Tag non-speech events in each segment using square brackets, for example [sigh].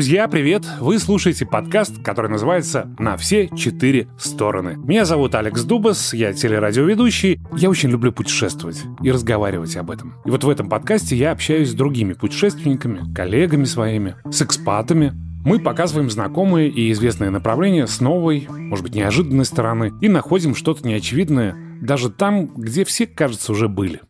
Друзья, привет! Вы слушаете подкаст, который называется «На все четыре стороны». Меня зовут Алекс Дубас, я телерадиоведущий. Я очень люблю путешествовать и разговаривать об этом. И вот в этом подкасте я общаюсь с другими путешественниками, коллегами своими, с экспатами, мы показываем знакомые и известные направления с новой, может быть, неожиданной стороны и находим что-то неочевидное даже там, где все, кажется, уже были.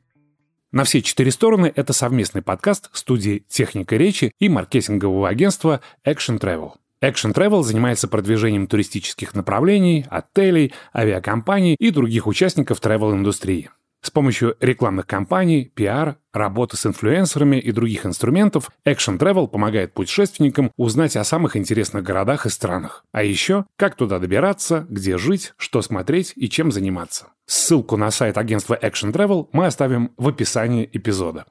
На все четыре стороны это совместный подкаст студии «Техника речи» и маркетингового агентства Action Travel. Action Travel занимается продвижением туристических направлений, отелей, авиакомпаний и других участников travel-индустрии. С помощью рекламных кампаний, пиар, работы с инфлюенсерами и других инструментов Action Travel помогает путешественникам узнать о самых интересных городах и странах. А еще, как туда добираться, где жить, что смотреть и чем заниматься. Ссылку на сайт агентства Action Travel мы оставим в описании эпизода.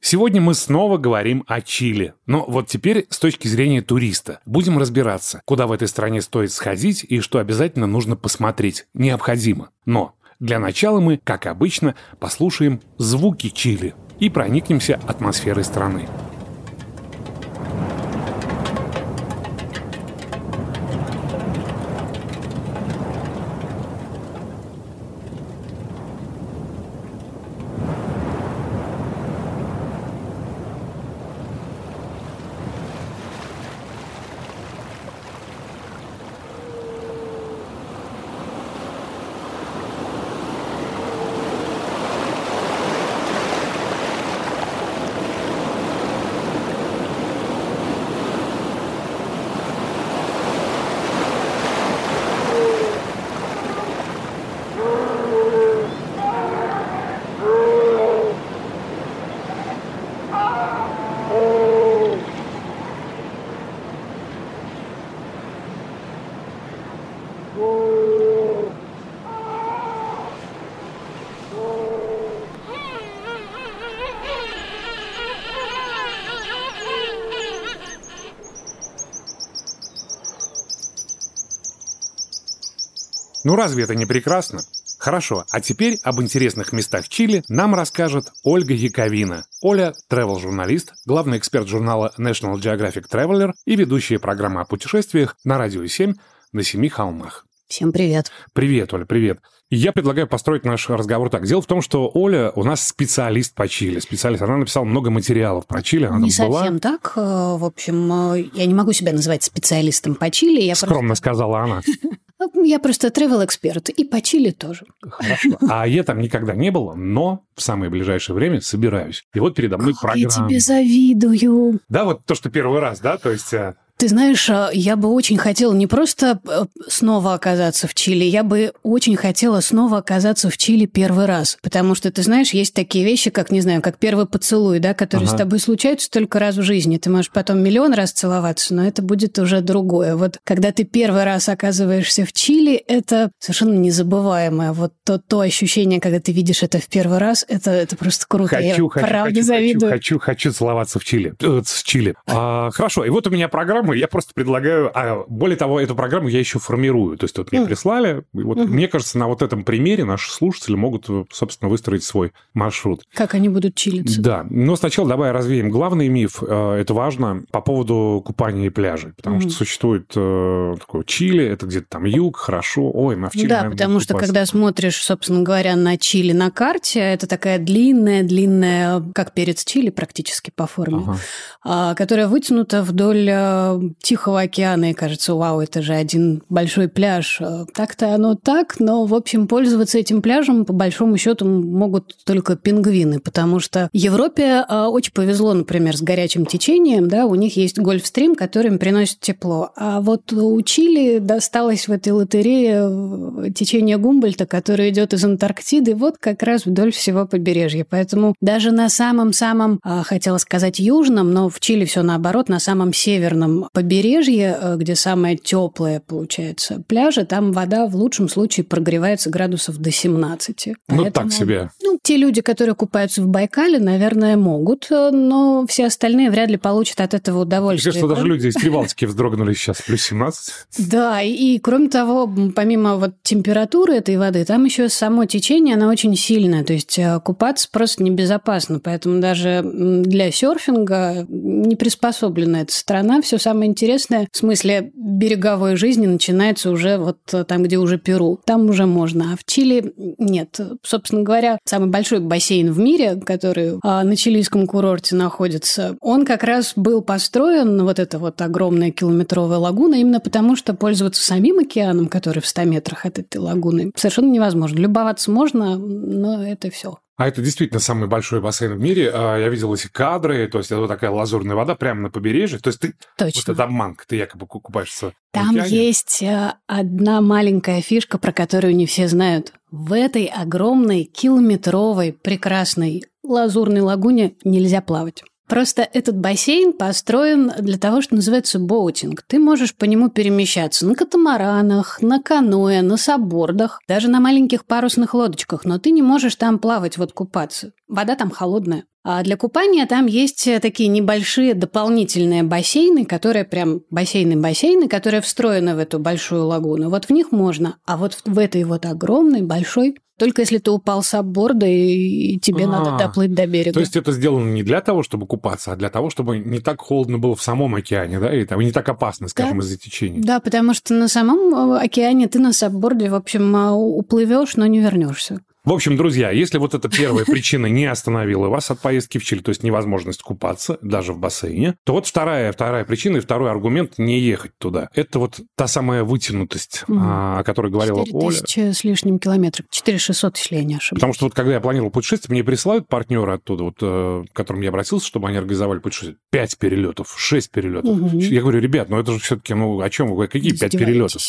Сегодня мы снова говорим о Чили. Но вот теперь с точки зрения туриста. Будем разбираться, куда в этой стране стоит сходить и что обязательно нужно посмотреть. Необходимо. Но для начала мы, как обычно, послушаем звуки Чили и проникнемся атмосферой страны. Ну разве это не прекрасно? Хорошо, а теперь об интересных местах Чили нам расскажет Ольга Яковина. Оля – travel-журналист, главный эксперт журнала National Geographic Traveler и ведущая программы о путешествиях на Радио 7 на Семи холмах. Всем привет. Привет, Оля, привет. Я предлагаю построить наш разговор так. Дело в том, что Оля у нас специалист по Чили. Специалист. Она написала много материалов про Чили. Она не была. совсем так. Э, в общем, э, я не могу себя называть специалистом по Чили. Я Скромно просто... сказала она. [laughs] Я просто travel эксперт и по Чили тоже. Хорошо. А я там никогда не был, но в самое ближайшее время собираюсь. И вот передо мной Как программа. я тебе завидую. Да, вот то, что первый раз, да, то есть э, Ты знаешь, а, я бы очень хотела не просто э, снова оказаться в Чили, я бы очень хотела снова оказаться в Чили первый раз. Потому что, ты знаешь, есть такие вещи, как, не знаю, как первый поцелуй, да, которые Ага. с тобой случаются только раз в жизни. Ты можешь потом миллион раз целоваться, но это будет уже другое. Вот когда ты первый раз оказываешься в Чили, это совершенно незабываемое. Вот то, то ощущение, когда ты видишь это в первый раз, это, это просто круто. Хочу, я хочу, правда хочу, завидую. хочу, хочу, хочу целоваться в Чили. Э, с Чили. А, хорошо, и вот у меня программа, я просто предлагаю... А, более того, эту программу я еще формирую. То есть вот мне прислали, и вот Мгм. мне кажется, на вот этом примере наши слушатели могут, э, собственно, выстроить свой маршрут. Как они будут чилиться? Да, но сначала давай развеем главный миф, э, это важно, по поводу купания и пляжей. Потому Мгм. что существует э, такое Чили, это где-то там юг, хорошо, ой, на в Чили, да, потому что когда смотришь, собственно говоря, на Чили на карте, это такая длинная, длинная, как перец Чили практически по форме, Ага. а, которая вытянута вдоль Тихого океана, и кажется, вау, это же один большой пляж. Э, Так-то оно так, но, в общем, пользоваться этим пляжем, по большому счету, могут только пингвины, потому что Европе э, очень повезло, например, с горячим течением, да, у них есть гольфстрим, который им приносит тепло, а вот у Чили досталось в этой лотерее э, течение Гумбольта, которое идет из Антарктиды, вот как раз вдоль всего побережья. Поэтому даже на самом-самом, а, хотела сказать, южном, но в Чили все наоборот, на самом северном побережье, э, где самое теплое получается пляжа, там вода в лучшем случае прогревается градусов до 17. Ну, Поэтому, так себе. Ну, те люди, которые купаются в Байкале, наверное, могут, э, но все остальные вряд ли получат от этого удовольствие. Мне кажется, даже люди из Прибалтики вздрогнули сейчас, плюс 17. Да, и кроме того, помимо вот температуры этой воды, там еще само течение, она очень сильная, то есть э, купаться просто небезопасно, поэтому даже для серфинга не приспособлена эта страна. Все самое интересное, в смысле береговой жизни, начинается уже вот там, где уже Перу. Там уже можно, а в Чили нет. Собственно говоря, самый большой бассейн в мире, который а, на чилийском курорте находится, он как раз был построен, вот эта вот огромная километровая лагуна, именно потому что пользоваться самим океаном, который в 100 метрах от этой лагуны, совершенно невозможно. Любоваться можно, но это все. А это действительно самый большой бассейн в мире. А, я видел эти кадры, то есть это вот такая лазурная вода прямо на побережье. То есть ты... Точно. Вот это обманка, ты якобы купаешься Там есть э, одна маленькая фишка, про которую не все знают. В этой огромной, километровой, прекрасной лазурной лагуне нельзя плавать. Просто этот бассейн построен для того, что называется боутинг. Ты можешь по нему перемещаться на катамаранах, на каноэ, на сабордах, даже на маленьких парусных лодочках, но ты не можешь там плавать, вот купаться. Вода там холодная. А для купания там есть такие небольшие дополнительные бассейны, которые прям бассейны-бассейны, которые встроены в эту большую лагуну. Вот в них можно. А вот в этой вот огромной, большой только если ты упал с борда и тебе а, надо доплыть до берега. То есть это сделано не для того, чтобы купаться, а для того, чтобы не так холодно было в самом океане, да, и там не так опасно, скажем, да. из-за течения. Да, потому что на самом э, океане ты на сабборде, в общем, э, уплывешь, но не вернешься. В общем, друзья, если вот эта первая причина не остановила вас от поездки в Чили, то есть невозможность купаться даже в бассейне, то вот вторая, вторая причина и второй аргумент не ехать туда. Это вот та самая вытянутость, угу. о которой говорила 4 Оля. 4 с лишним километров. 4600, если я не ошибаюсь. Потому что вот когда я планировал путешествие, мне присылают партнеры оттуда, вот, э, к которым я обратился, чтобы они организовали путешествие. Пять перелетов, шесть перелетов. Угу. Я говорю, ребят, ну это же все-таки, ну о чем вы, какие пять перелетов?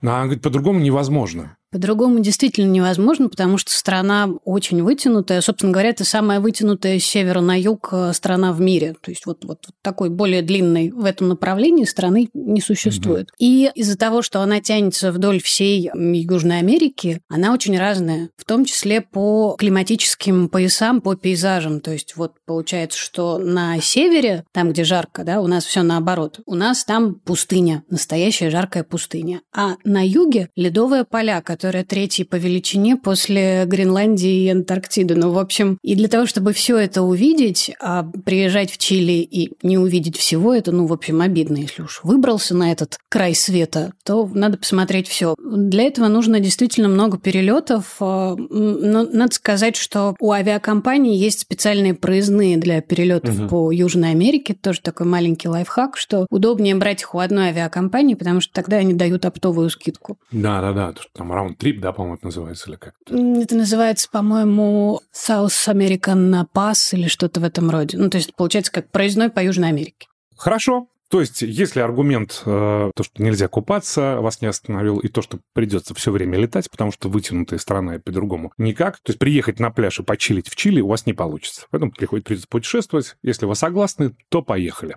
Ну, [laughs] она говорит, по-другому невозможно. По-другому действительно невозможно, потому что страна очень вытянутая. Собственно говоря, это самая вытянутая с севера на юг э, страна в мире. То есть вот, вот такой более длинной в этом направлении страны не существует. Угу. И из-за того, что она тянется вдоль всей Южной Америки, она очень разная, в том числе по климатическим поясам, по пейзажам. То есть вот получается, что на севере, там, где жарко, да, у нас все наоборот. У нас там пустыня, настоящая жаркая пустыня. А на юге ледовые поля, которые которая третья по величине после Гренландии и Антарктиды. Ну, в общем, и для того, чтобы все это увидеть, а приезжать в Чили и не увидеть всего, это, ну, в общем, обидно. Если уж выбрался на этот край света, то надо посмотреть все. Для этого нужно действительно много перелетов. А, но надо сказать, что у авиакомпаний есть специальные проездные для перелетов угу. по Южной Америке. Тоже такой маленький лайфхак, что удобнее брать их у одной авиакомпании, потому что тогда они дают оптовую скидку. Да, да, да. Там раунд Трип, да, по-моему, это называется, или как? Это называется, по-моему, South American Pass или что-то в этом роде. Ну, то есть, получается, как проездной по Южной Америке. Хорошо. То есть, если аргумент, э, то, что нельзя купаться, вас не остановил, и то, что придется все время летать, потому что вытянутая страна и по-другому никак, то есть приехать на пляж и почилить в Чили у вас не получится. Поэтому приходит, придется путешествовать. Если вы согласны, то поехали.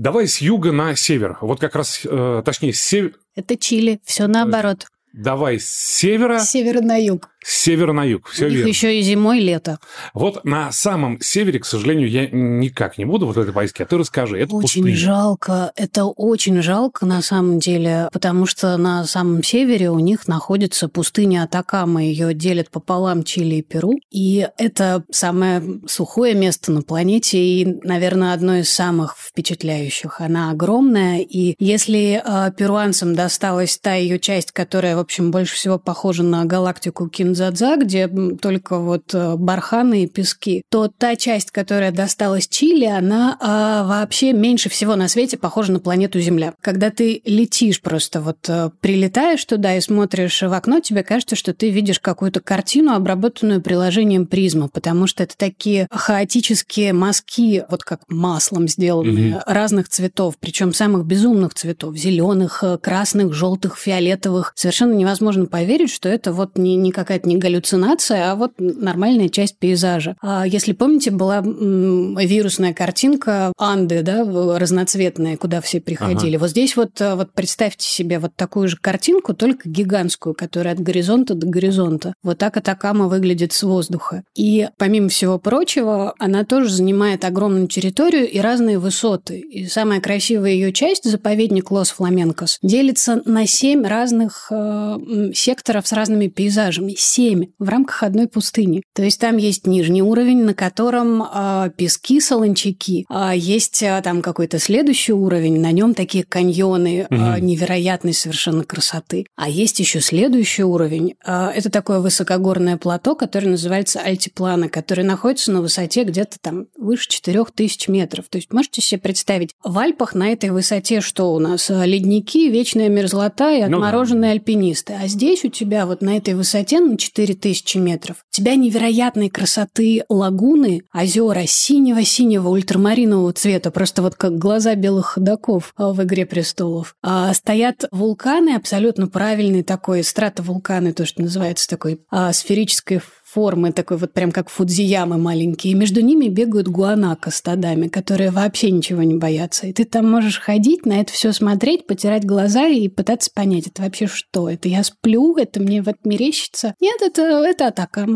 Давай с юга на север. Вот как раз, э, точнее, с севера... Это Чили, все наоборот. Давай с севера... С севера на юг. С севера на юг, все У верно. еще и зимой, и лето. Вот на самом севере, к сожалению, я никак не буду вот этой поездки, а ты расскажи, это Очень пустыня. жалко, это очень жалко на самом деле, потому что на самом севере у них находится пустыня Атакама, ее делят пополам Чили и Перу, и это самое сухое место на планете и, наверное, одно из самых впечатляющих. Она огромная, и если э, перуанцам досталась та ее часть, которая, в общем, больше всего похожа на галактику Кин Кинзадза, где только вот э, барханы и пески, то та часть, которая досталась Чили, она а, вообще меньше всего на свете похожа на планету Земля. Когда ты летишь просто вот э, прилетаешь туда и смотришь в окно, тебе кажется, что ты видишь какую-то картину, обработанную приложением призма, потому что это такие хаотические мазки, вот как маслом сделанные, mm-hmm. разных цветов, причем самых безумных цветов, зеленых, э, красных, желтых, фиолетовых. Совершенно невозможно поверить, что это вот не, не какая это не галлюцинация, а вот нормальная часть пейзажа. А если помните, была вирусная картинка Анды, да, разноцветная, куда все приходили. Ага. Вот здесь вот, э, вот представьте себе вот такую же картинку, только гигантскую, которая от горизонта до горизонта. Вот так Атакама выглядит с воздуха. И помимо всего прочего, она тоже занимает огромную территорию и разные высоты. И самая красивая ее часть, заповедник Лос-Фламенкос, делится на семь разных э, секторов с разными пейзажами. Семь в рамках одной пустыни. То есть там есть нижний уровень, на котором э, пески, солончаки. А есть э, там какой-то следующий уровень, на нем такие каньоны угу. э, невероятной совершенно красоты. А есть еще следующий уровень. Э, это такое высокогорное плато, которое называется Альтиплано, которое находится на высоте где-то там выше 4000 метров. То есть можете себе представить, в Альпах на этой высоте что у нас? Ледники, вечная мерзлота и отмороженные ну, альпинисты. А здесь у тебя вот на этой высоте, на 4000 метров, у тебя невероятной красоты лагуны, озера синего-синего ультрамаринового цвета, просто вот как глаза белых ходаков а, в «Игре престолов». А стоят вулканы абсолютно правильные такой, стратовулканы, то, что называется такой а, сферической формы, такой вот прям как фудзиямы маленькие. И между ними бегают гуанака стадами, которые вообще ничего не боятся. И ты там можешь ходить, на это все смотреть, потирать глаза и пытаться понять, это вообще что? Это я сплю? Это мне вот мерещится? Нет, это, это атака.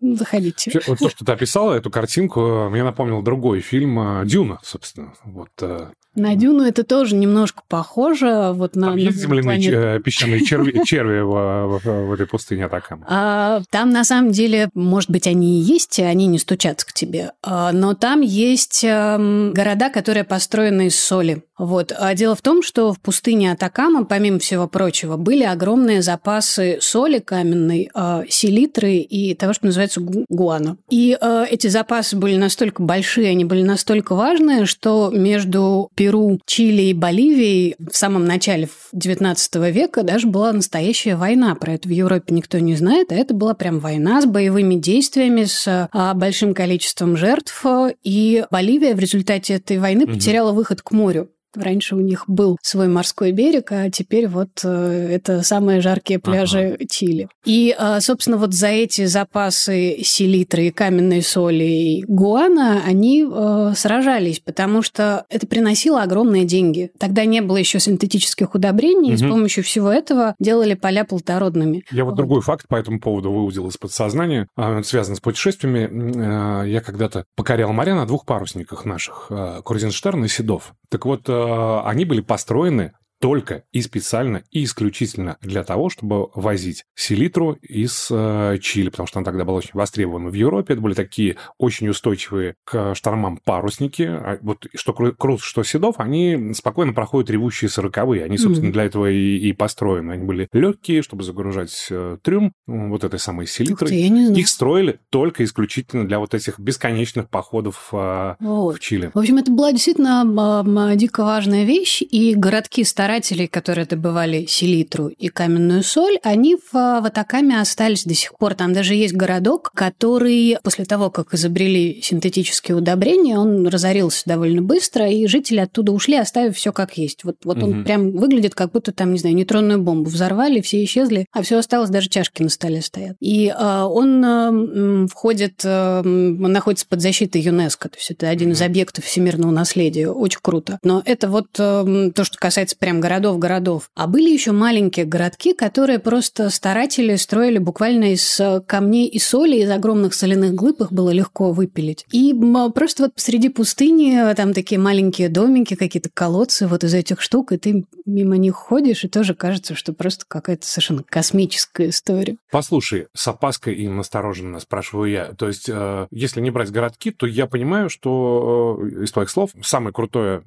Заходите. Вот то, что ты описала, эту картинку, мне напомнил другой фильм э, «Дюна», собственно. Вот э, на Дюну это тоже немножко похоже. Вот на, там есть земляные планет... Э, песчаные черви, [laughs] черви в, в, в этой пустыне Атакама? А, там на самом деле, может быть, они и есть, они не стучатся к тебе. А, но там есть а, города, которые построены из соли. Вот. А дело в том, что в пустыне Атакама, помимо всего прочего, были огромные запасы соли каменной, э, селитры и того, что называется гуана. И э, эти запасы были настолько большие, они были настолько важные, что между Перу, Чили и Боливией в самом начале XIX века даже была настоящая война. Про это в Европе никто не знает, а это была прям война с боевыми действиями, с э, большим количеством жертв. И Боливия в результате этой войны угу. потеряла выход к морю. Раньше у них был свой морской берег, а теперь вот э, это самые жаркие пляжи ага. Чили. И, э, собственно, вот за эти запасы селитры, каменной соли и гуана они э, сражались, потому что это приносило огромные деньги. Тогда не было еще синтетических удобрений, угу. и с помощью всего этого делали поля плодородными. Я вот, вот другой факт по этому поводу выудил из подсознания, связанный с путешествиями. Я когда-то покорял моря на двух парусниках наших, Крузенштерн и Седов. Так вот, Э, они были построены только и специально и исключительно для того, чтобы возить селитру из э, Чили, потому что она тогда была очень востребована в Европе. Это были такие очень устойчивые к штормам парусники. А вот что Круз, что Седов, они спокойно проходят ревущие сороковые. Они, собственно, mm-hmm. для этого и, и построены. Они были легкие, чтобы загружать э, трюм вот этой самой селитрой. Ты, Их строили только исключительно для вот этих бесконечных походов э, вот. в Чили. В общем, это была действительно э, дико важная вещь, и городки стали старателей, которые добывали селитру и каменную соль, они в, в Атакаме остались до сих пор. Там даже есть городок, который после того, как изобрели синтетические удобрения, он разорился довольно быстро, и жители оттуда ушли, оставив все как есть. Вот, вот угу. он прям выглядит, как будто там, не знаю, нейтронную бомбу взорвали, все исчезли, а все осталось, даже чашки на столе стоят. И э, он э, входит, э, находится под защитой ЮНЕСКО, то есть это один из объектов всемирного наследия. Очень круто. Но это вот э, то, что касается прям прям городов-городов. А были еще маленькие городки, которые просто старатели строили буквально из э, камней и соли, из огромных соляных глыб их было легко выпилить. И просто вот посреди пустыни э, там такие маленькие домики, какие-то колодцы вот из этих штук, и ты мимо них ходишь, и тоже кажется, что просто какая-то совершенно космическая история. Послушай, с опаской и настороженно спрашиваю я. То есть, э, если не брать городки, то я понимаю, что из твоих слов самое крутое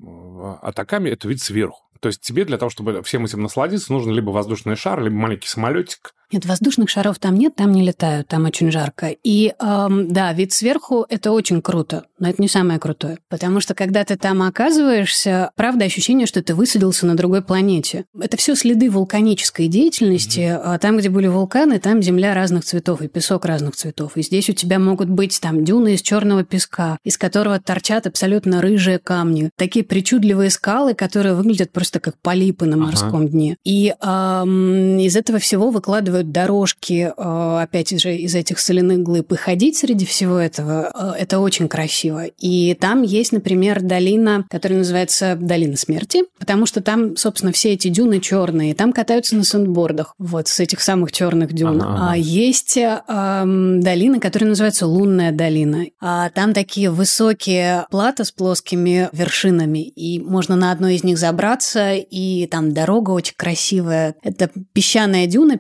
Атаками – это вид сверху. То есть тебе для того, чтобы всем этим насладиться, нужно либо воздушный шар, либо маленький самолетик, нет, воздушных шаров там нет, там не летают, там очень жарко. И эм, да, вид сверху – это очень круто, но это не самое крутое. Потому что когда ты там оказываешься, правда, ощущение, что ты высадился на другой планете. Это все следы вулканической деятельности. Mm-hmm. Там, где были вулканы, там земля разных цветов и песок разных цветов. И здесь у тебя могут быть там дюны из черного песка, из которого торчат абсолютно рыжие камни. Такие причудливые скалы, которые выглядят просто как полипы на морском ага. дне. И эм, из этого всего выкладывают прокладывают дорожки, э, опять же, из этих соляных глыб, и ходить среди всего этого, э, это очень красиво. И там есть, например, долина, которая называется Долина смерти, потому что там, собственно, все эти дюны черные, там катаются на сэндбордах, вот, с этих самых черных дюн. Ага. А есть э, долина, которая называется Лунная долина. А там такие высокие платы с плоскими вершинами, и можно на одной из них забраться, и там дорога очень красивая. Это песчаная дюна,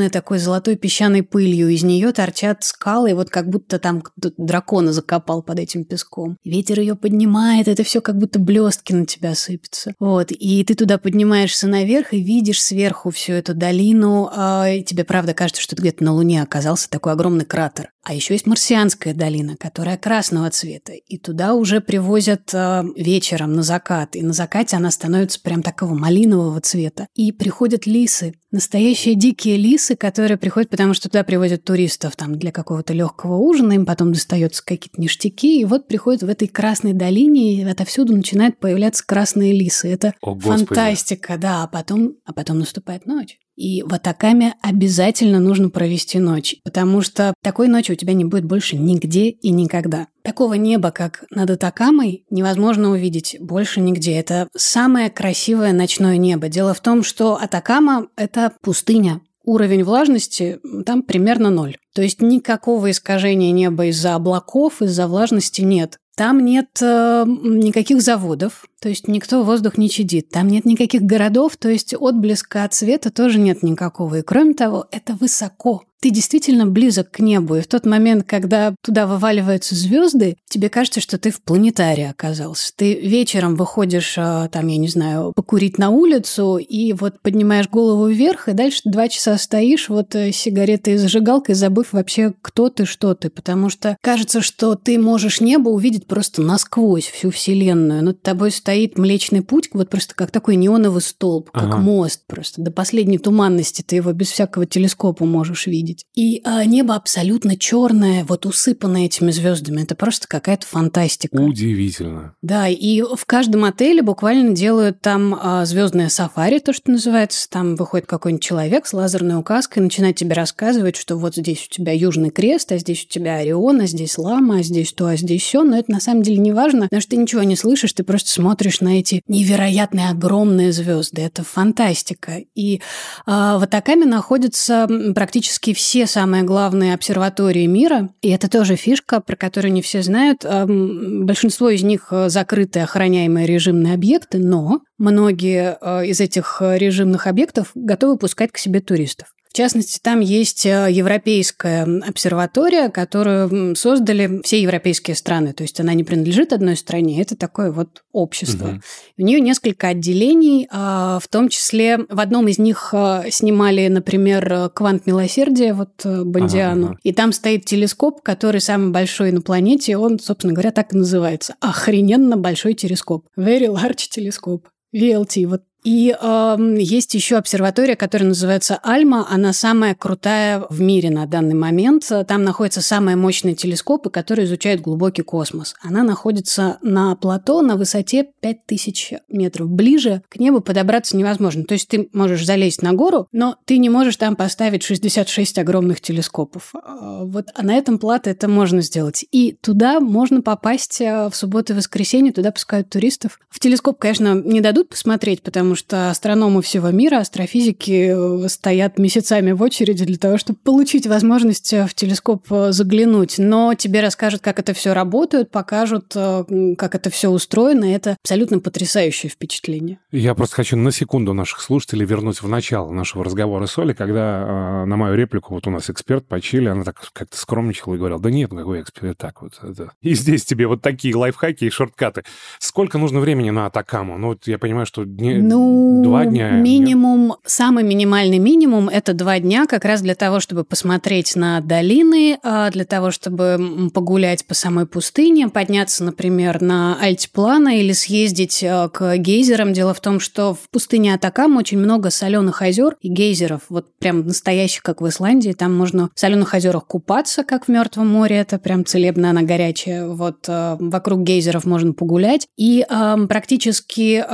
пересыпанная такой золотой песчаной пылью. Из нее торчат скалы, вот как будто там дракона закопал под этим песком. Ветер ее поднимает, это все как будто блестки на тебя сыпятся. Вот, и ты туда поднимаешься наверх и видишь сверху всю эту долину. А, тебе правда кажется, что ты где-то на Луне оказался такой огромный кратер. А еще есть Марсианская долина, которая красного цвета. И туда уже привозят э, вечером на закат. И на закате она становится прям такого малинового цвета. И приходят лисы. Настоящие дикие лисы, которые приходят, потому что туда привозят туристов там, для какого-то легкого ужина. Им потом достаются какие-то ништяки. И вот приходят в этой красной долине, и отовсюду начинают появляться красные лисы. Это О, фантастика, да. А потом, а потом наступает ночь. И в Атакаме обязательно нужно провести ночь, потому что такой ночи у тебя не будет больше нигде и никогда. Такого неба, как над Атакамой, невозможно увидеть больше нигде. Это самое красивое ночное небо. Дело в том, что Атакама – это пустыня, уровень влажности там примерно ноль. То есть никакого искажения неба из-за облаков, из-за влажности нет. Там нет э, никаких заводов, то есть никто воздух не чадит. Там нет никаких городов, то есть отблеска от света тоже нет никакого. И кроме того, это высоко ты действительно близок к небу, и в тот момент, когда туда вываливаются звезды, тебе кажется, что ты в планетарии оказался. Ты вечером выходишь, а, там, я не знаю, покурить на улицу, и вот поднимаешь голову вверх, и дальше два часа стоишь вот э, сигаретой и зажигалкой, забыв вообще, кто ты, что ты, потому что кажется, что ты можешь небо увидеть просто насквозь всю Вселенную. Над тобой стоит Млечный Путь, вот просто как такой неоновый столб, как ага. мост просто. До последней туманности ты его без всякого телескопа можешь видеть видеть. И а, небо абсолютно черное, вот усыпанное этими звездами. Это просто какая-то фантастика. Удивительно. Да, и в каждом отеле буквально делают там а, звездное сафари, то, что называется. Там выходит какой-нибудь человек с лазерной указкой начинает тебе рассказывать, что вот здесь у тебя Южный Крест, а здесь у тебя Орион, а здесь Лама, а здесь то, а здесь все. Но это на самом деле не важно, потому что ты ничего не слышишь, ты просто смотришь на эти невероятные огромные звезды. Это фантастика. И а, в Атакаме находятся практически все самые главные обсерватории мира, и это тоже фишка, про которую не все знают. Большинство из них э, закрытые охраняемые режимные объекты, но многие э, из этих режимных объектов готовы пускать к себе туристов. В частности, там есть э, европейская обсерватория, которую создали все европейские страны. То есть она не принадлежит одной стране, это такое вот общество. Угу. У нее несколько отделений, а, в том числе в одном из них э, снимали, например, квант милосердия, вот э, Бондиану. Ага, ага. И там стоит телескоп, который самый большой на планете, он, собственно говоря, так и называется. Охрененно большой телескоп. Very large телескоп. VLT, вот и э, есть еще обсерватория, которая называется Альма. Она самая крутая в мире на данный момент. Там находятся самые мощные телескопы, которые изучают глубокий космос. Она находится на плато на высоте 5000 метров. Ближе к небу подобраться невозможно. То есть ты можешь залезть на гору, но ты не можешь там поставить 66 огромных телескопов. А, вот а на этом плато это можно сделать. И туда можно попасть э, в субботу и воскресенье. Туда пускают туристов. В телескоп, конечно, не дадут посмотреть, потому потому что астрономы всего мира, астрофизики э, стоят месяцами в очереди для того, чтобы получить возможность э, в телескоп э, заглянуть. Но тебе расскажут, как это все работает, покажут, как это все устроено. И это абсолютно потрясающее впечатление. Я просто хочу на секунду наших слушателей вернуть в начало нашего разговора с Олей, когда на мою реплику, вот у нас эксперт по Чили, она так как-то скромничала и говорила, да нет, ну какой эксперт, так вот. Это... И здесь тебе вот такие лайфхаки и шорткаты. Сколько нужно времени на Атакаму? Ну, вот я понимаю, что... Ну, ну, два дня. Минимум, нет? самый минимальный минимум – это два дня как раз для того, чтобы посмотреть на долины, а, для того, чтобы погулять по самой пустыне, подняться, например, на альтиплано или съездить а, к гейзерам. Дело в том, что в пустыне Атакам очень много соленых озер и гейзеров, вот прям настоящих, как в Исландии. Там можно в соленых озерах купаться, как в Мертвом море, это прям целебно, она горячая. Вот а, вокруг гейзеров можно погулять. И практически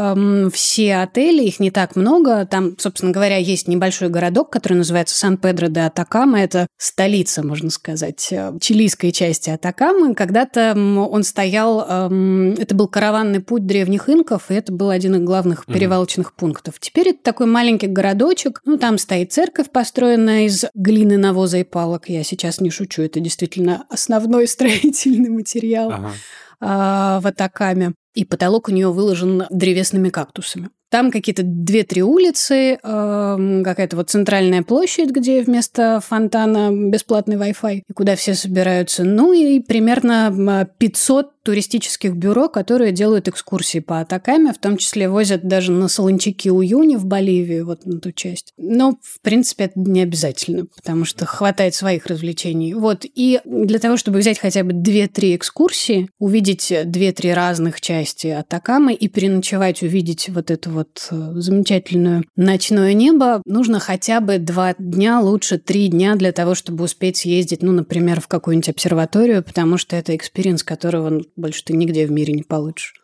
все отели, их не так много. Там, собственно говоря, есть небольшой городок, который называется Сан-Педро де Атакама. Это столица, можно сказать, э, чилийской части Атакамы. Когда-то он стоял, эм, это был караванный путь древних инков, и это был один из главных перевалочных mm пунктов. Теперь это такой маленький городочек. Ну, там стоит церковь, построенная из глины, навоза и палок. Я сейчас не шучу, это действительно основной [laughs] строительный материал. Ага. А, в Атакаме. И потолок у нее выложен древесными кактусами. Там какие-то две-три улицы, э, какая-то вот центральная площадь, где вместо фонтана бесплатный Wi-Fi, и куда все собираются. Ну и примерно 500 туристических бюро, которые делают экскурсии по Атакаме, в том числе возят даже на Солончаки Уюни в Боливию, вот на ту часть. Но, в принципе, это не обязательно, потому что хватает своих развлечений. Вот, и для того, чтобы взять хотя бы 2-3 экскурсии, увидеть 2-3 разных части Атакамы и переночевать, увидеть вот эту вот э, замечательное ночное небо, нужно хотя бы два дня, лучше три дня для того, чтобы успеть съездить, ну, например, в какую-нибудь обсерваторию, потому что это experience, которого больше ты нигде в мире не получишь.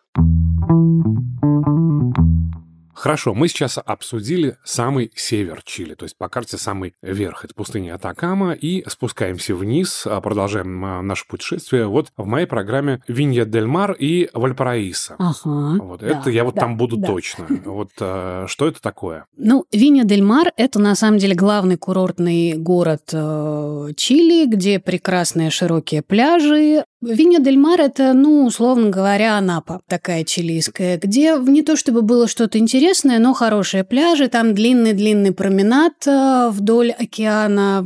Хорошо, мы сейчас обсудили самый север Чили, то есть по карте самый верх. Это пустыня Атакама, и спускаемся вниз, а, продолжаем а, наше путешествие. Вот в моей программе Винья Дель Мар и Вальпараисо. Ага, вот да, это я вот да, там буду да. точно. [laughs] Вот а, что это такое? Ну, Винья Дель Мар – это на самом деле главный курортный город э, Чили, где прекрасные широкие пляжи, Винья Дель Мар – это, ну, условно говоря, Анапа, такая чилийская, где не то чтобы было что-то интересное, но хорошие пляжи, там длинный-длинный променад э, вдоль океана,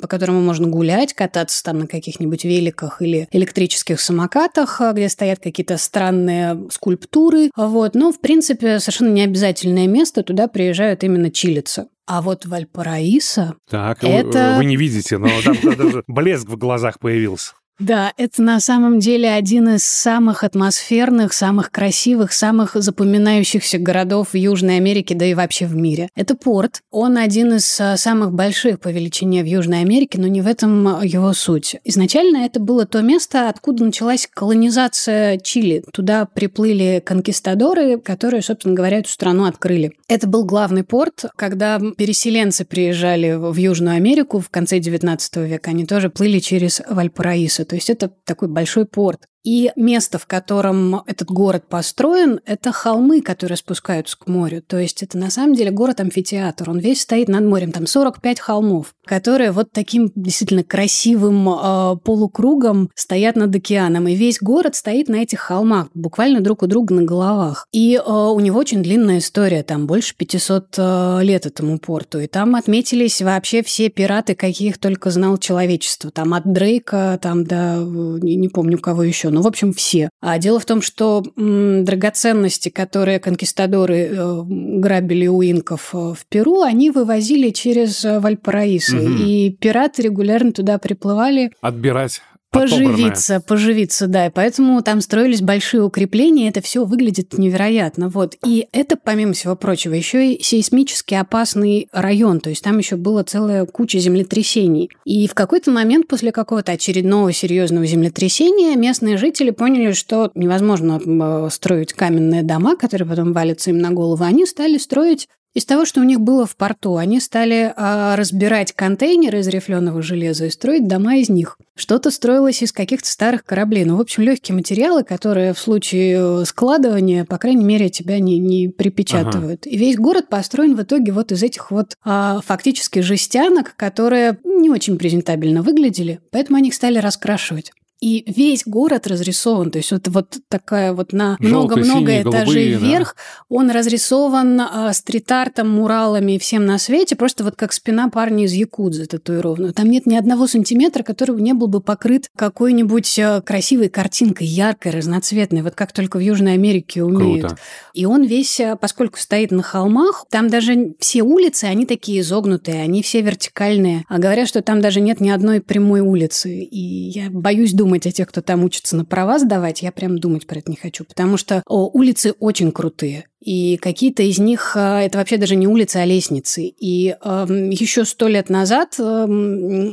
по которому можно гулять, кататься там на каких-нибудь великах или электрических самокатах, э, где стоят какие-то странные скульптуры. Вот. Но, в принципе, совершенно не обязательное место, туда приезжают именно чилицы. А вот Вальпараиса... Так, это... вы, вы не видите, но там даже [laughs] блеск в глазах появился. Да, это на самом деле один из самых атмосферных, самых красивых, самых запоминающихся городов в Южной Америке, да и вообще в мире. Это порт. Он один из а, самых больших по величине в Южной Америке, но не в этом его суть. Изначально это было то место, откуда началась колонизация Чили. Туда приплыли конкистадоры, которые, собственно говоря, эту страну открыли. Это был главный порт. Когда переселенцы приезжали в Южную Америку в конце XIX века, они тоже плыли через Вальпараисо. То есть это такой большой порт. И место, в котором этот город построен, это холмы, которые спускаются к морю. То есть это на самом деле город-амфитеатр. Он весь стоит над морем. Там 45 холмов, которые вот таким действительно красивым э, полукругом стоят над океаном. И весь город стоит на этих холмах, буквально друг у друга на головах. И э, у него очень длинная история. Там больше 500 э, лет этому порту. И там отметились вообще все пираты, каких только знал человечество. Там от Дрейка, там до... Не, не помню, кого еще ну, в общем, все. А дело в том, что м, драгоценности, которые конкистадоры э, грабили у инков э, в Перу, они вывозили через э, Вальпараисо. Угу. И пираты регулярно туда приплывали. Отбирать Поживиться, поживиться, да. И поэтому там строились большие укрепления, это все выглядит невероятно. Вот. И это, помимо всего прочего, еще и сейсмически опасный район. То есть там еще была целая куча землетрясений. И в какой-то момент после какого-то очередного серьезного землетрясения местные жители поняли, что невозможно э, строить каменные дома, которые потом валятся им на голову. Они стали строить из того, что у них было в порту, они стали а, разбирать контейнеры из рифленого железа и строить дома из них. Что-то строилось из каких-то старых кораблей. Ну, в общем, легкие материалы, которые в случае э, складывания, по крайней мере, тебя не, не припечатывают. Ага. И весь город построен в итоге вот из этих вот а, фактически жестянок, которые не очень презентабельно выглядели, поэтому они их стали раскрашивать. И весь город разрисован, то есть вот, вот такая вот на много-много этажей голубые, вверх, да. он разрисован а, стрит-артом, муралами и всем на свете, просто вот как спина парня из Якудзы татуирована. Там нет ни одного сантиметра, который не был бы покрыт какой-нибудь а, красивой картинкой, яркой, разноцветной, вот как только в Южной Америке умеют. Круто. И он весь, а, поскольку стоит на холмах, там даже все улицы, они такие изогнутые, они все вертикальные. А говорят, что там даже нет ни одной прямой улицы. И я боюсь думать, думать о тех, кто там учится на права сдавать, я прям думать про это не хочу, потому что о, улицы очень крутые. И какие-то из них э, это вообще даже не улицы, а лестницы. И э, эм, еще сто лет назад э,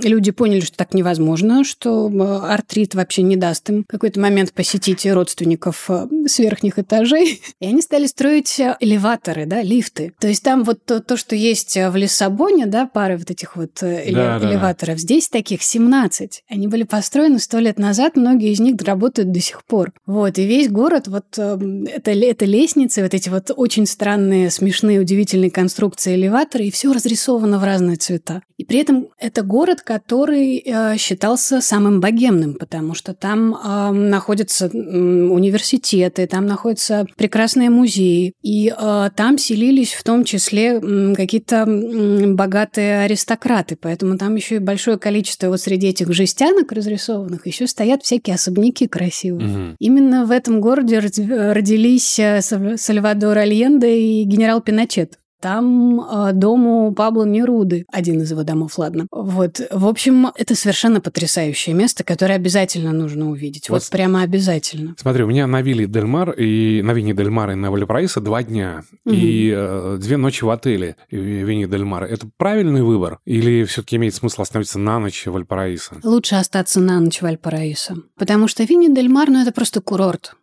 люди поняли, что так невозможно, что э, артрит вообще не даст им в какой-то момент посетить родственников э, с верхних этажей. [laughs] И они стали строить элеваторы, да, лифты. То есть там вот то, то что есть в Лиссабоне, да, пары вот этих вот эле- да, элеваторов, да. здесь таких 17. Они были построены сто лет назад, многие из них работают до сих пор. Вот, и весь город, вот эм, это, это лестницы, вот эти вот вот очень странные, смешные, удивительные конструкции элеватора, и все разрисовано в разные цвета. И при этом это город, который э, считался самым богемным, потому что там э, находятся э, университеты, там находятся прекрасные музеи, и э, там селились в том числе э, какие-то э, богатые аристократы, поэтому там еще и большое количество вот среди этих жестянок разрисованных еще стоят всякие особняки красивые. Угу. Именно в этом городе родились э, Сальвадор Сальвадор Альенде и генерал Пиночет. Там э, дому Пабло Неруды, один из его домов, ладно. Вот, в общем, это совершенно потрясающее место, которое обязательно нужно увидеть. Вот, вот прямо обязательно. Смотри, у меня на вилле Дель Мар и на Вине Дель Мар и на Вальпараисо два дня угу. и э, две ночи в отеле Вине Дель Мар. Это правильный выбор? Или все-таки имеет смысл остановиться на ночь в Вальпараисо? Лучше остаться на ночь в Вальпараисо. Потому что Вине Дель Мар, ну, это просто курорт.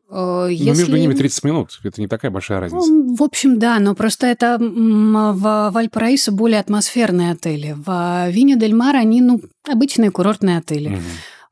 Если... Но между ними 30 минут, это не такая большая разница. В общем, да, но просто это в Вальпараисо более атмосферные отели. В Виньо Дель Мар они, ну, обычные курортные отели. Угу.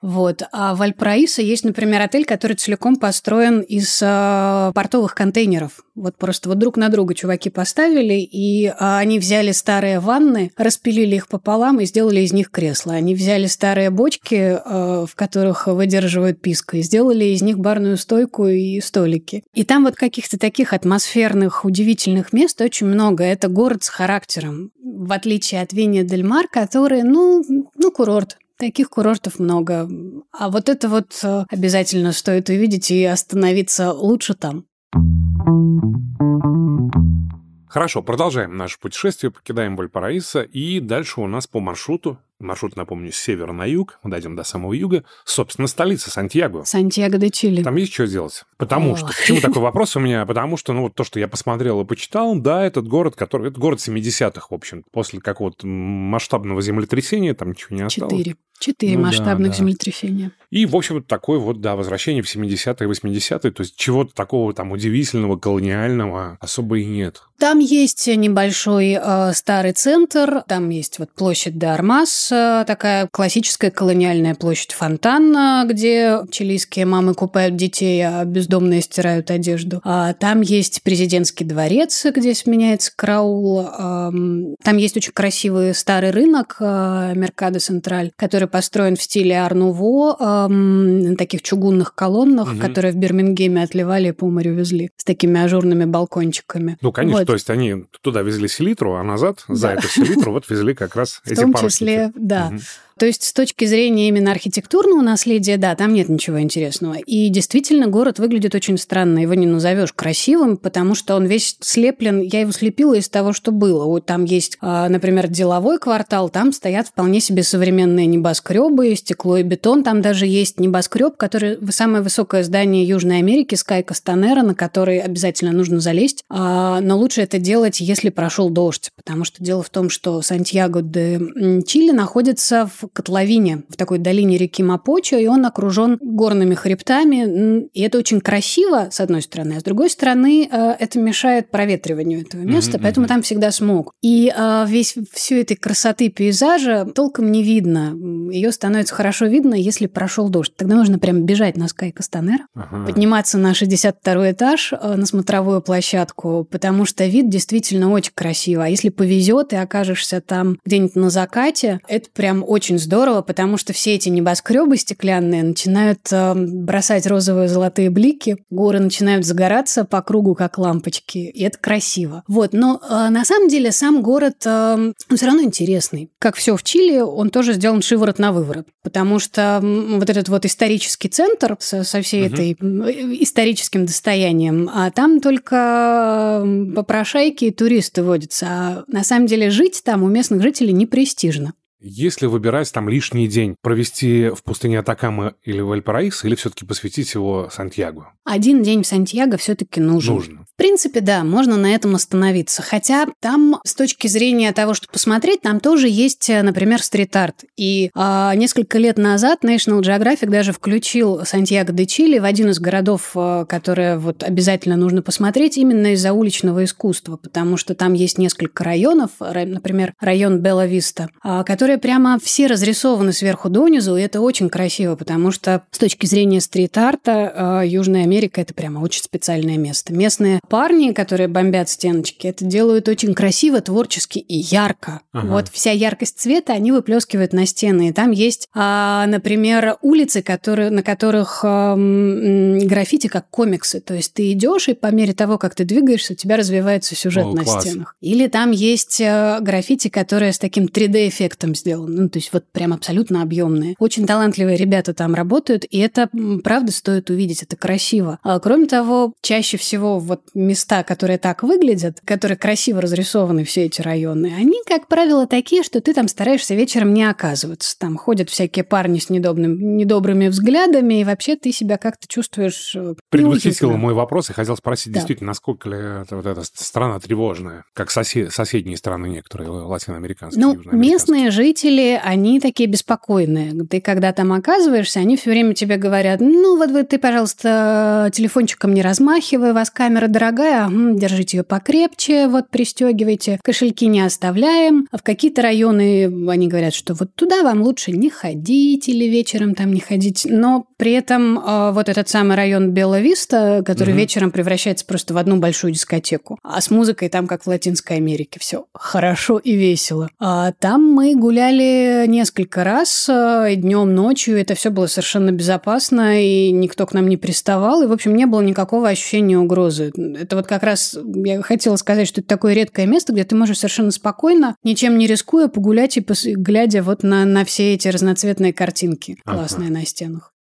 Вот. А в Альпраиса есть, например, отель, который целиком построен из э, портовых контейнеров. Вот просто вот друг на друга чуваки поставили, и э, они взяли старые ванны, распилили их пополам и сделали из них кресла. Они взяли старые бочки, э, в которых выдерживают писк, и сделали из них барную стойку и столики. И там вот каких-то таких атмосферных, удивительных мест очень много. Это город с характером, в отличие от Винья Дель Мар, который, ну, ну, курорт. Таких курортов много. А вот это вот э, обязательно стоит увидеть и остановиться лучше там. Хорошо, продолжаем наше путешествие, покидаем Вальпараисо, и дальше у нас по маршруту Маршрут, напомню, с севера на юг. Мы дойдем до самого юга. Собственно, столица Сантьяго. Сантьяго де Чили. Там есть что делать? Потому О. что... Почему такой вопрос у меня? Потому что, ну, вот то, что я посмотрел и почитал, да, этот город, который... Это город 70-х, в общем. После какого-то масштабного землетрясения там ничего не осталось. Четыре. Четыре ну, масштабных да, да. землетрясения. И, в общем, такое вот, да, возвращение в 70-е, 80-е. То есть чего-то такого там удивительного, колониального особо и нет. Там есть небольшой э, старый центр, там есть вот площадь де Армас, такая классическая колониальная площадь Фонтана, где чилийские мамы купают детей, а бездомные стирают одежду. А там есть президентский дворец, где сменяется караул. Там есть очень красивый старый рынок а, Меркадо Централь, который построен в стиле Арнуво, на таких чугунных колоннах, угу. которые в Бирмингеме отливали и по морю везли, с такими ажурными балкончиками. Ну, конечно, вот. то есть они туда везли селитру, а назад за да. эту селитру вот везли как раз эти В том числе, да. Угу. То есть с точки зрения именно архитектурного наследия, да, там нет ничего интересного. И действительно, город выглядит очень странно. Его не назовешь красивым, потому что он весь слеплен. Я его слепила из того, что было. Вот там есть, а, например, деловой квартал, там стоят вполне себе современные небоскребы, стекло и бетон. Там даже есть небоскреб, который самое высокое здание Южной Америки, Скай Кастанера, на который обязательно нужно залезть. А, но лучше это делать, если прошел дождь, потому что дело в том, что Сантьяго де Чили находится в котловине, в такой долине реки Мапочо, и он окружен горными хребтами. И это очень красиво, с одной стороны, а с другой стороны, э, это мешает проветриванию этого места, mm-hmm. поэтому там всегда смог. И э, весь всю этой красоты пейзажа толком не видно. Ее становится хорошо видно, если прошел дождь. Тогда нужно прям бежать на Скай Кастанер, ага. подниматься на 62 этаж, э, на смотровую площадку, потому что вид действительно очень красивый. А если повезет и окажешься там где-нибудь на закате, это прям очень очень здорово, потому что все эти небоскребы стеклянные начинают э, бросать розовые золотые блики, горы начинают загораться по кругу, как лампочки, и это красиво. Вот, но э, на самом деле сам город э, все равно интересный. Как все в Чили, он тоже сделан шиворот на выворот, потому что вот этот вот исторический центр со, со всей угу. этой историческим достоянием, а там только попрошайки и туристы водятся, а на самом деле жить там у местных жителей не престижно. Если выбирать там лишний день, провести в пустыне Атакама или Вальпараис, или все-таки посвятить его Сантьяго? Один день в Сантьяго все-таки нужен. Нужно. В принципе, да, можно на этом остановиться. Хотя там, с точки зрения того, что посмотреть, там тоже есть, э, например, стрит-арт. И а, несколько лет назад National Geographic даже включил Сантьяго де Чили в один из городов, э, которые вот обязательно нужно посмотреть именно из-за уличного искусства, потому что там есть несколько районов, например, район Белла-Виста, а, которые прямо все разрисованы сверху донизу, и это очень красиво, потому что с точки зрения стрит-арта э, Южная Америка – это прямо очень специальное место. Местные парни, которые бомбят стеночки, это делают очень красиво, творчески и ярко. Ага. Вот вся яркость цвета они выплескивают на стены. И там есть, а, например, улицы, которые, на которых граффити как комиксы. То есть ты идешь, и по мере того, как ты двигаешься, у тебя развивается сюжет О, на класс. стенах. Или там есть э, граффити, которые с таким 3D-эффектом сделаны. Ну, то есть вот прям абсолютно объемные. Очень талантливые ребята там работают, и это, правда, стоит увидеть. Это красиво. А, кроме того, чаще всего вот места, которые так выглядят, которые красиво разрисованы, все эти районы, они, как правило, такие, что ты там стараешься вечером не оказываться. Там ходят всякие парни с недобрым, недобрыми взглядами, и вообще ты себя как-то чувствуешь э, Предвосхитил мой вопрос и хотел спросить, да. действительно, насколько ли это, вот эта страна тревожная, как сосед, соседние страны некоторые, латиноамериканские, Ну, местные жители, они такие беспокойные. Ты когда там оказываешься, они все время тебе говорят, ну, вот вы, ты, пожалуйста, телефончиком не размахивай, у вас камера дорогая, держите ее покрепче, вот пристегивайте, кошельки не оставляем. А в какие-то районы они говорят, что вот туда вам лучше не ходить или вечером там не ходить. Но при этом э, вот этот самый район Белла-Виста, который угу. вечером превращается просто в одну большую дискотеку. А с музыкой там, как в Латинской Америке, все хорошо и весело. А там мы гуляли несколько раз, э, днем, ночью. Это все было совершенно безопасно, и никто к нам не приставал. И, в общем, не было никакого ощущения угрозы. Это вот как раз я хотела сказать, что это такое редкое место, где ты можешь совершенно спокойно, ничем не рискуя, погулять и пос... глядя вот на, на все эти разноцветные картинки классные ага. на стенах.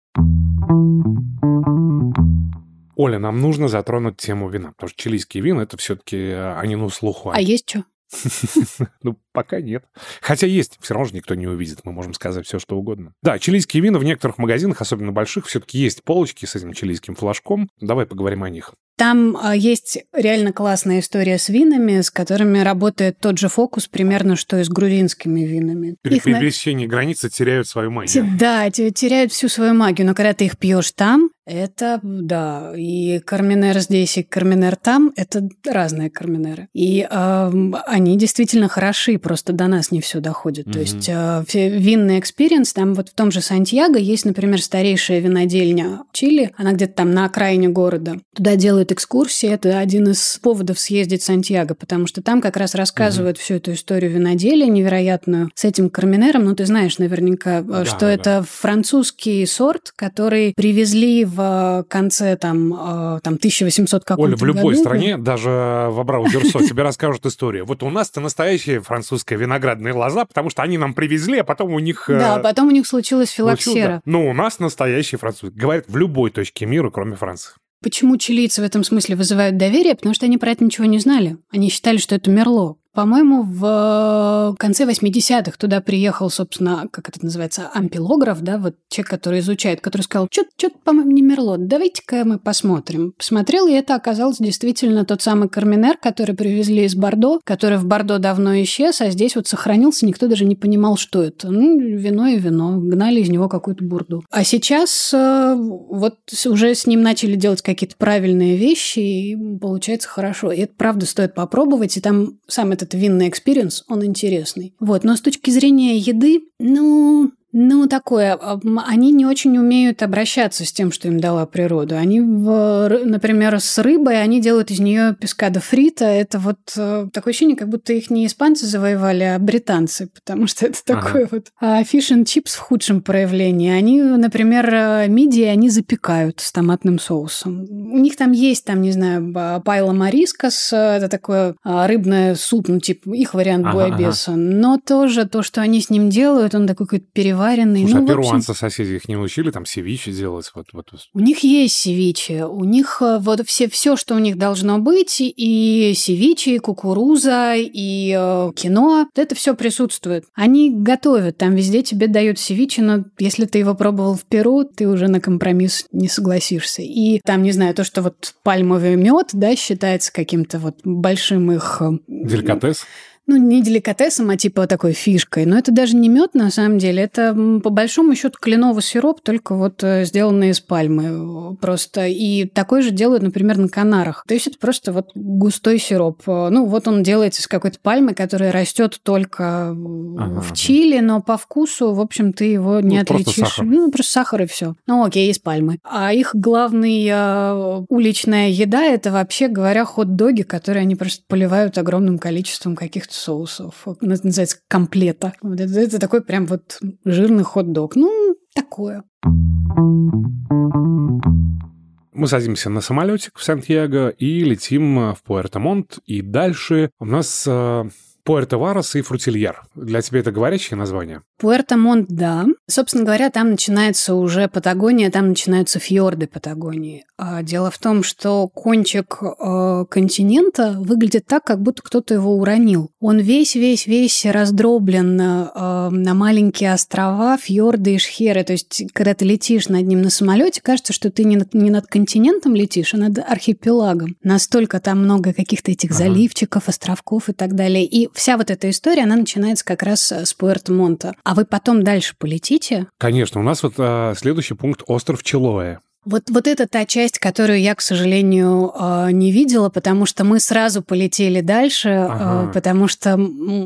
Оля, нам нужно затронуть тему вина, потому что чилийские вина это все-таки э, они ну слуху. А есть что? [laughs] Ну, пока нет. Хотя есть, все равно же никто не увидит, мы можем сказать все, что угодно. Да, чилийские вина в некоторых магазинах, особенно больших, все-таки есть полочки с этим чилийским флажком. Давай поговорим о них. Там а, есть реально классная история с винами, с которыми работает тот же фокус примерно, что и с грузинскими винами. При их пересечении на... границы теряют свою магию. Да, теряют всю свою магию, но когда ты их пьешь там, это, да, и карменер здесь, и карменер там – это разные карминеры. И э, они действительно хороши, просто до нас не все доходит. Mm-hmm. То есть э, винный experience, там вот в том же Сантьяго есть, например, старейшая винодельня Чили, она где-то там на окраине города. Туда делают экскурсии, это один из поводов съездить в Сантьяго, потому что там как раз рассказывают mm-hmm. всю эту историю виноделия невероятную с этим карменером. Ну, ты знаешь наверняка, да, что да, это французский сорт, который привезли в конце там, э, там 1800 какого-то Оля, в любой году. стране, даже в Абрау-Дюрсо, тебе расскажут историю. Вот у нас-то настоящая французская виноградная лоза, потому что они нам привезли, а потом у них... Э, да, потом у них случилась филоксера. Но у нас настоящий француз. Говорят, в любой точке мира, кроме Франции. Почему чилийцы в этом смысле вызывают доверие? Потому что они про это ничего не знали. Они считали, что это Мерло. По-моему, в конце 80-х туда приехал, собственно, как это называется, ампилограф, да, вот человек, который изучает, который сказал, что-то, по-моему, не Мерлот, давайте-ка мы посмотрим. Посмотрел, и это оказалось действительно тот самый Карминер, который привезли из Бордо, который в Бордо давно исчез, а здесь вот сохранился, никто даже не понимал, что это. Ну, вино и вино, гнали из него какую-то бурду. А сейчас э, вот уже с ним начали делать какие-то правильные вещи, и получается хорошо. И это правда стоит попробовать, и там сам этот винный experience, он интересный. Вот, но с точки зрения еды, ну, ну, такое. Они не очень умеют обращаться с тем, что им дала природа. Они, например, с рыбой, они делают из нее pescada frita. Это вот э, такое ощущение, как будто их не испанцы завоевали, а британцы, потому что это такой ага. вот fish and chips в худшем проявлении. Они, например, э, мидии они запекают с томатным соусом. У них там есть, там, не знаю, paila mariscos, э, это такое рыбное суп, ну, типа их вариант ага, буйабеса. Ага. Но тоже то, что они с ним делают, он такой какой-то перевар заваренный. Слушай, ну, а перуанцы общем... соседи их не научили там севиче делать? Вот, вот. У них есть севиче, у них э, вот все, все, что у них должно быть, и севиче, и кукуруза, и э, киноа, это все присутствует. Они готовят, там везде тебе дают севиче, но если ты его пробовал в Перу, ты уже на компромисс не согласишься. И там, не знаю, то, что вот пальмовый мед, да, считается каким-то вот большим их... Э, Деликатес? Ну, не деликатесом, а типа такой фишкой. Но это даже не мед на самом деле. Это по большому счету кленовый сироп, только вот э, сделанный из пальмы просто. И такой же делают, например, на Канарах. То есть это просто вот густой сироп. Ну, вот он делается из какой-то пальмы, которая растет только ага. в Чили, но по вкусу, в общем, ты его не ну, отличишь. Просто сахар. Ну, просто сахар и все. Ну, окей, есть пальмы. А их главный э, уличная еда это вообще говоря хот-доги, которые они просто поливают огромным количеством каких-то соусов. Называется комплета. Вот это, это такой прям вот жирный хот-дог. Ну, такое. Мы садимся на самолетик в Сантьяго и летим в Пуэрто-Монт. И дальше у нас э, Пуэрто-Варос и Фрутильяр. Для тебя это говорящее название? Пуэрто-Монт, да. Собственно говоря, там начинается уже Патагония, там начинаются фьорды Патагонии. А дело в том, что кончик э, континента выглядит так, как будто кто-то его уронил. Он весь-весь-весь раздроблен э, на маленькие острова, фьорды и шхеры. То есть, когда ты летишь над ним на самолете, кажется, что ты не над, не над континентом летишь, а над архипелагом. Настолько там много каких-то этих ага. заливчиков, островков и так далее. И вся вот эта история, она начинается как раз с Пуэрто-Монта. А вы потом дальше полетите? Конечно, у нас вот а, следующий пункт остров Челоэ. Вот, вот это та часть, которую я, к сожалению, а, не видела, потому что мы сразу полетели дальше, а, ага. потому что...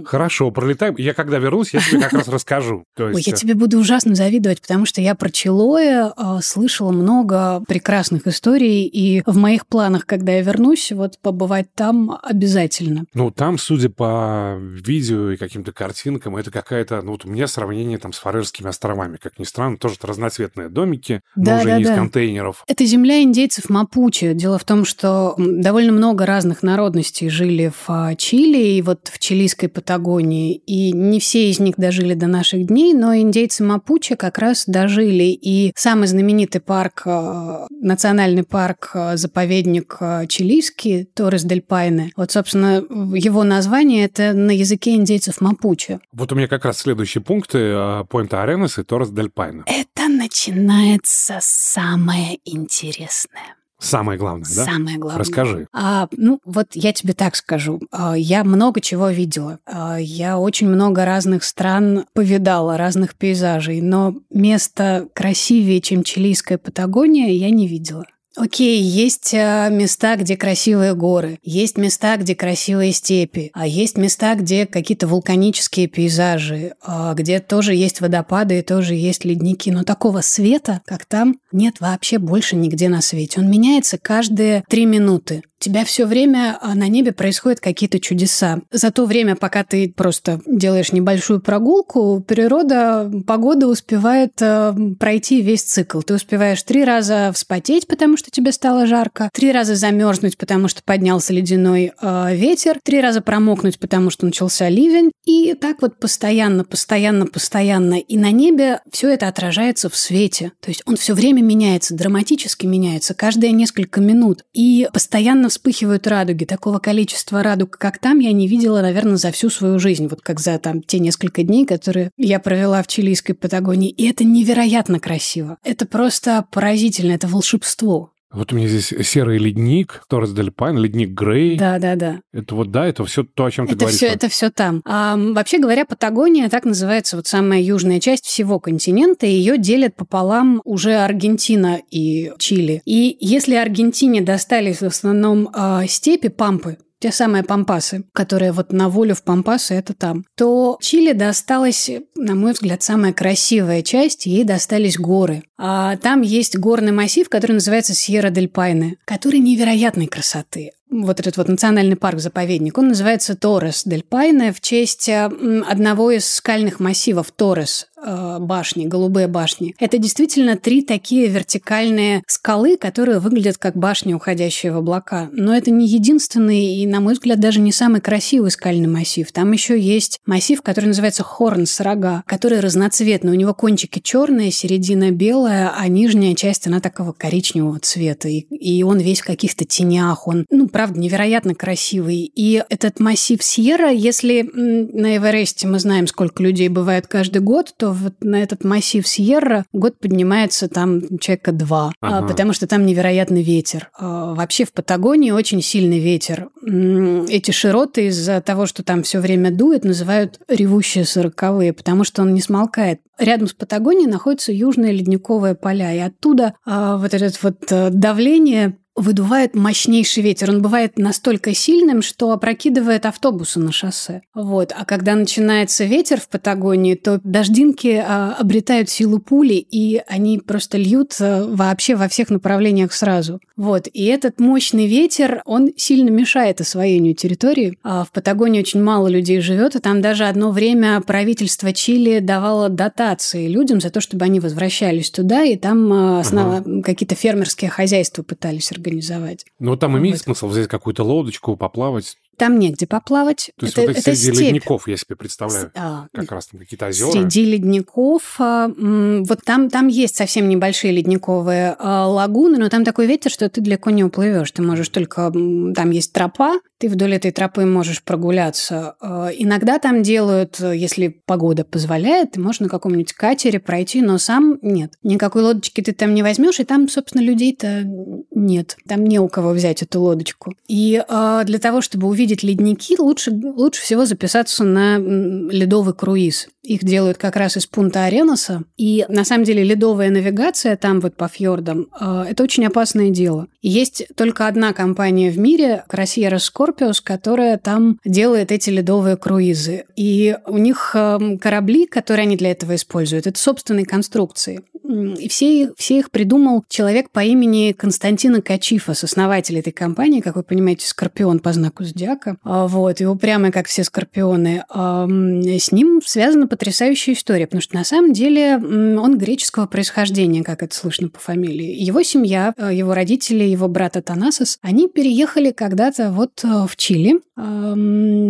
Хорошо, пролетаем. Я когда вернусь, я тебе как раз расскажу. Ой, я тебе буду ужасно завидовать, потому что я про Чилоя а, слышала много прекрасных историй, и в моих планах, когда я вернусь, вот побывать там обязательно. Ну, там, судя по видео и каким-то картинкам, это какая-то... Ну, вот у меня сравнение там с Фарерскими островами. Как ни странно, тоже разноцветные домики, да, но уже да, не да. из контейнеров контейнеров. Это земля индейцев Мапучи. Дело в том, что довольно много разных народностей жили в а, Чили и вот в чилийской Патагонии. И не все из них дожили до наших дней, но индейцы Мапучи как раз дожили. И самый знаменитый парк, а, национальный парк, а, заповедник чилийский, Торрес дель Пайне, вот, собственно, его название это на языке индейцев Мапучи. Вот у меня как раз следующие пункты Пойнта Аренес и Торрес дель Пайне. Это начинается самое самое интересное. Самое главное, да? Самое главное. Расскажи. А, ну, вот я тебе так скажу. А, я много чего видела. А, я очень много разных стран повидала, разных пейзажей, но место красивее, чем чилийская Патагония, я не видела. Окей, есть э, места, где красивые горы, есть места, где красивые степи, а есть места, где какие-то вулканические пейзажи, а, где тоже есть водопады и тоже есть ледники. Но такого света, как там, нет вообще больше нигде на свете. Он меняется каждые три минуты тебя все время а, на небе происходят какие-то чудеса. За то время, пока ты просто делаешь небольшую прогулку, природа, погода успевает э, пройти весь цикл. Ты успеваешь три раза вспотеть, потому что тебе стало жарко, три раза замерзнуть, потому что поднялся ледяной э, ветер, три раза промокнуть, потому что начался ливень. И так вот постоянно, постоянно, постоянно. И на небе все это отражается в свете. То есть он все время меняется, драматически меняется, каждые несколько минут. И постоянно вспыхивают радуги. Такого количества радуг, как там, я не видела, наверное, за всю свою жизнь. Вот как за там те несколько дней, которые я провела в чилийской Патагонии. И это невероятно красиво. Это просто поразительно, это волшебство. Вот у меня здесь серый ледник, Торрес Дель Пайн, ледник Грей. Да, да, да. Это вот, да, это все то, о чем это ты говоришь. Все, это все там. А, вообще говоря, Патагония так называется вот самая южная часть всего континента. Ее делят пополам уже Аргентина и Чили. И если Аргентине достались в основном э, степи, пампы, те самые пампасы, которые вот на волю в пампасы, это там, то Чили досталась, на мой взгляд, самая красивая часть, ей достались горы. А там есть горный массив, который называется Сьерра дель Пайне, который невероятной красоты. Вот этот вот национальный парк-заповедник, он называется Торрес дель Пайне в честь одного из скальных массивов Торрес, э, башни, голубые башни. Это действительно три такие вертикальные скалы, которые выглядят как башни, уходящие в облака. Но это не единственный и, на мой взгляд, даже не самый красивый скальный массив. Там еще есть массив, который называется Хорнс, рога, который разноцветный. У него кончики черные, середина белая, а нижняя часть, она такого коричневого цвета. И, и он весь в каких-то тенях. Он, ну, правда, невероятно красивый. И этот массив Сьерра, если на Эвересте мы знаем, сколько людей бывает каждый год, то вот на этот массив Сьерра год поднимается там человека два, а, ага. потому что там невероятный ветер. А, вообще в Патагонии очень сильный ветер. Эти широты из-за того, что там все время дует, называют ревущие сороковые, потому что он не смолкает. Рядом с Патагонией находятся южные ледниковые поля, и оттуда а, вот это вот э, давление выдувает мощнейший ветер. Он бывает настолько сильным, что опрокидывает автобусы на шоссе. Вот. А когда начинается ветер в Патагонии, то дождинки а, обретают силу пули, и они просто льют а, вообще во всех направлениях сразу. Вот. И этот мощный ветер, он сильно мешает освоению территории. А в Патагонии очень мало людей живет, и там даже одно время правительство Чили давало дотации людям за то, чтобы они возвращались туда, и там а, основ... ага. какие-то фермерские хозяйства пытались организовать организовать. Ну, там имеет смысл взять какую-то лодочку, поплавать. Там негде поплавать. То есть это, вот это среди степь. ледников, я себе представляю, а, как раз там какие-то озера. Среди ледников, а, вот там, там есть совсем небольшие ледниковые а, лагуны, но там такой ветер, что ты далеко не уплывешь. Ты можешь только... Там есть тропа, ты вдоль этой тропы можешь прогуляться. А, иногда там делают, если погода позволяет, можно на каком-нибудь катере пройти, но сам нет. Никакой лодочки ты там не возьмешь, и там, собственно, людей-то нет. Там не у кого взять эту лодочку. И для того, чтобы увидеть ледники, лучше, лучше всего записаться на ледовый круиз. Их делают как раз из Пунта Ареноса. И на самом деле ледовая навигация там вот по фьордам э, – это очень опасное дело. есть только одна компания в мире, Красьера Скорпиус, которая там делает эти ледовые круизы. И у них э, корабли, которые они для этого используют, это собственные конструкции. И все, все их придумал человек по имени Константина Качифас, основатель этой компании, как вы понимаете, Скорпион по знаку зодиака. А, вот, и упрямый, как все скорпионы. С ним связана потрясающая история, потому что на самом деле он греческого происхождения, как это слышно по фамилии. Его семья, а, его родители, его брат Атанасос, они переехали когда-то вот а, в Чили,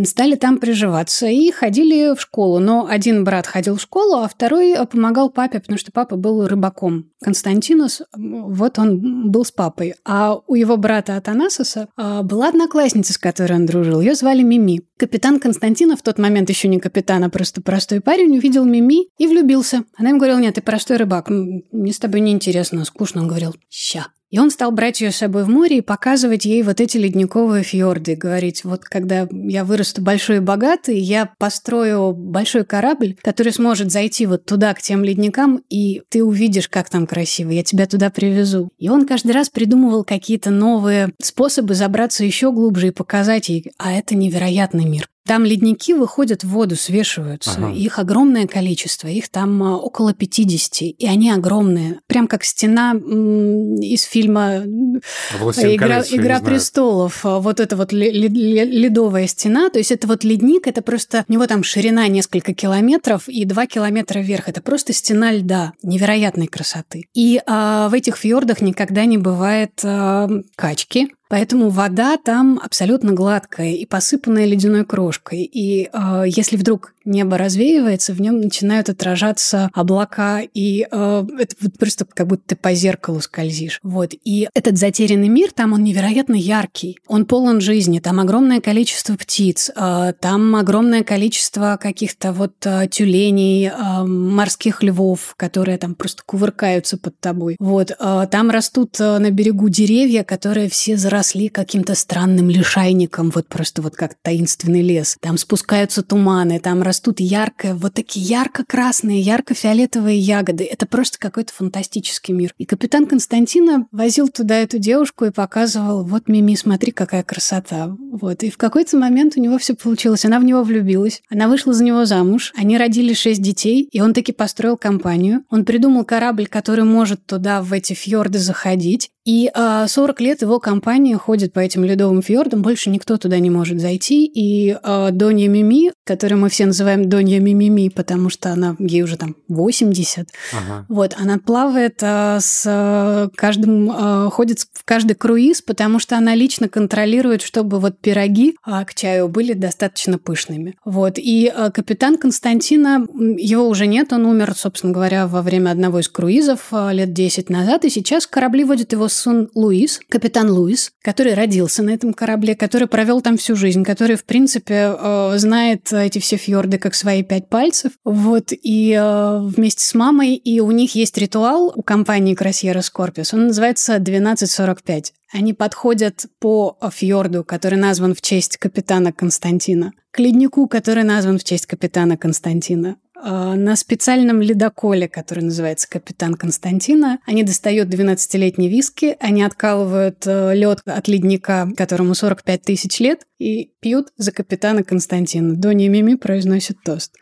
стали там приживаться и ходили в школу. Но один брат ходил в школу, а второй помогал папе, потому что папа был рыбаком. Константинус, вот он был с папой. А у его брата Атанасоса а, была одноклассница, с которой он дружил. Ее звали Мими. Капитан Константина в тот момент еще не капитан, а просто простой парень, увидел Мими и влюбился. Она ему говорила, нет, ты простой рыбак, мне с тобой неинтересно, скучно. Он говорил, ща, и он стал брать ее с собой в море и показывать ей вот эти ледниковые фьорды. Говорить, вот когда я вырасту большой и богатый, я построю большой корабль, который сможет зайти вот туда, к тем ледникам, и ты увидишь, как там красиво. Я тебя туда привезу. И он каждый раз придумывал какие-то новые способы забраться еще глубже и показать ей, а это невероятный мир. Там ледники выходят в воду, свешиваются. Ага. Их огромное количество. Их там а, около 50. И они огромные. Прям как стена из фильма «Игра, колец, Игра престолов». Вот эта вот ледовая стена. То есть это вот ледник, это просто... У него там ширина несколько километров и 2 километра вверх. Это просто стена льда невероятной красоты. И а, в этих фьордах никогда не бывает а, качки. Поэтому вода там абсолютно гладкая и посыпанная ледяной крошкой. И э, если вдруг небо развеивается, в нем начинают отражаться облака, и э, это вот просто как будто ты по зеркалу скользишь. Вот. И этот затерянный мир, там он невероятно яркий, он полон жизни, там огромное количество птиц, э, там огромное количество каких-то вот э, тюленей, э, морских львов, которые там просто кувыркаются под тобой. Вот. Э, там растут э, на берегу деревья, которые все заросли каким-то странным лишайником, вот просто вот как таинственный лес. Там спускаются туманы, там растут ярко, вот такие ярко-красные, ярко-фиолетовые ягоды. Это просто какой-то фантастический мир. И капитан Константина возил туда эту девушку и показывал, вот, Мими, смотри, какая красота. Вот. И в какой-то момент у него все получилось. Она в него влюбилась. Она вышла за него замуж. Они родили шесть детей, и он таки построил компанию. Он придумал корабль, который может туда, в эти фьорды заходить. И 40 лет его компания ходит по этим ледовым фьордам, больше никто туда не может зайти. И Донья Мими, которую мы все называем Донья Мимими, потому что она, ей уже там 80, ага. вот, она плавает с каждым, ходит в каждый круиз, потому что она лично контролирует, чтобы вот пироги к чаю были достаточно пышными. Вот. И капитан Константина, его уже нет, он умер, собственно говоря, во время одного из круизов лет 10 назад, и сейчас корабли водит его сын Луис, капитан Луис, который родился на этом корабле, который провел там всю жизнь, который, в принципе, знает эти все фьорды как свои пять пальцев. Вот. И вместе с мамой, и у них есть ритуал у компании Красьера Скорпиус, он называется 1245. Они подходят по фьорду, который назван в честь капитана Константина, к леднику, который назван в честь капитана Константина, на специальном ледоколе, который называется «Капитан Константина». Они достают 12-летние виски, они откалывают э, лед от ледника, которому 45 тысяч лет, и пьют за капитана Константина. Доня Мими произносит тост.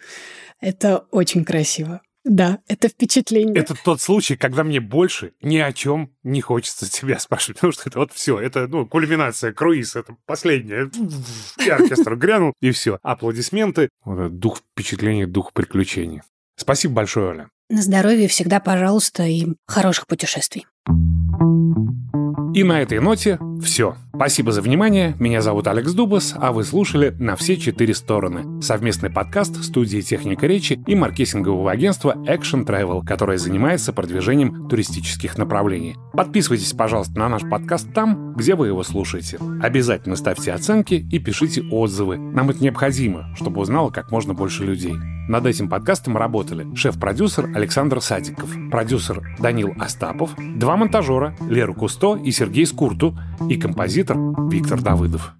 Это очень красиво. Да, это впечатление. Это тот случай, когда мне больше ни о чем не хочется тебя [laughs] спрашивать, потому что это вот все, это ну, кульминация, круиз, это последнее. [laughs] И оркестр грянул, и все. Аплодисменты. Вот дух впечатлений, дух приключений. Спасибо большое, Оля. На здоровье всегда, пожалуйста, и хороших путешествий. И на этой ноте все. Спасибо за внимание. Меня зовут Алекс Дубас, а вы слушали «На все четыре стороны» — совместный подкаст студии «Техника речи» и маркетингового агентства Action Travel, которое занимается продвижением туристических направлений. Подписывайтесь, пожалуйста, на наш подкаст там, где вы его слушаете. Обязательно ставьте оценки и пишите отзывы. Нам это необходимо, чтобы узнало как можно больше людей. Над этим подкастом работали шеф-продюсер Александр Садиков, продюсер Данил Остапов, два монтажера Лера Кусто и Сергей Скурту и композитор Виктор Давыдов.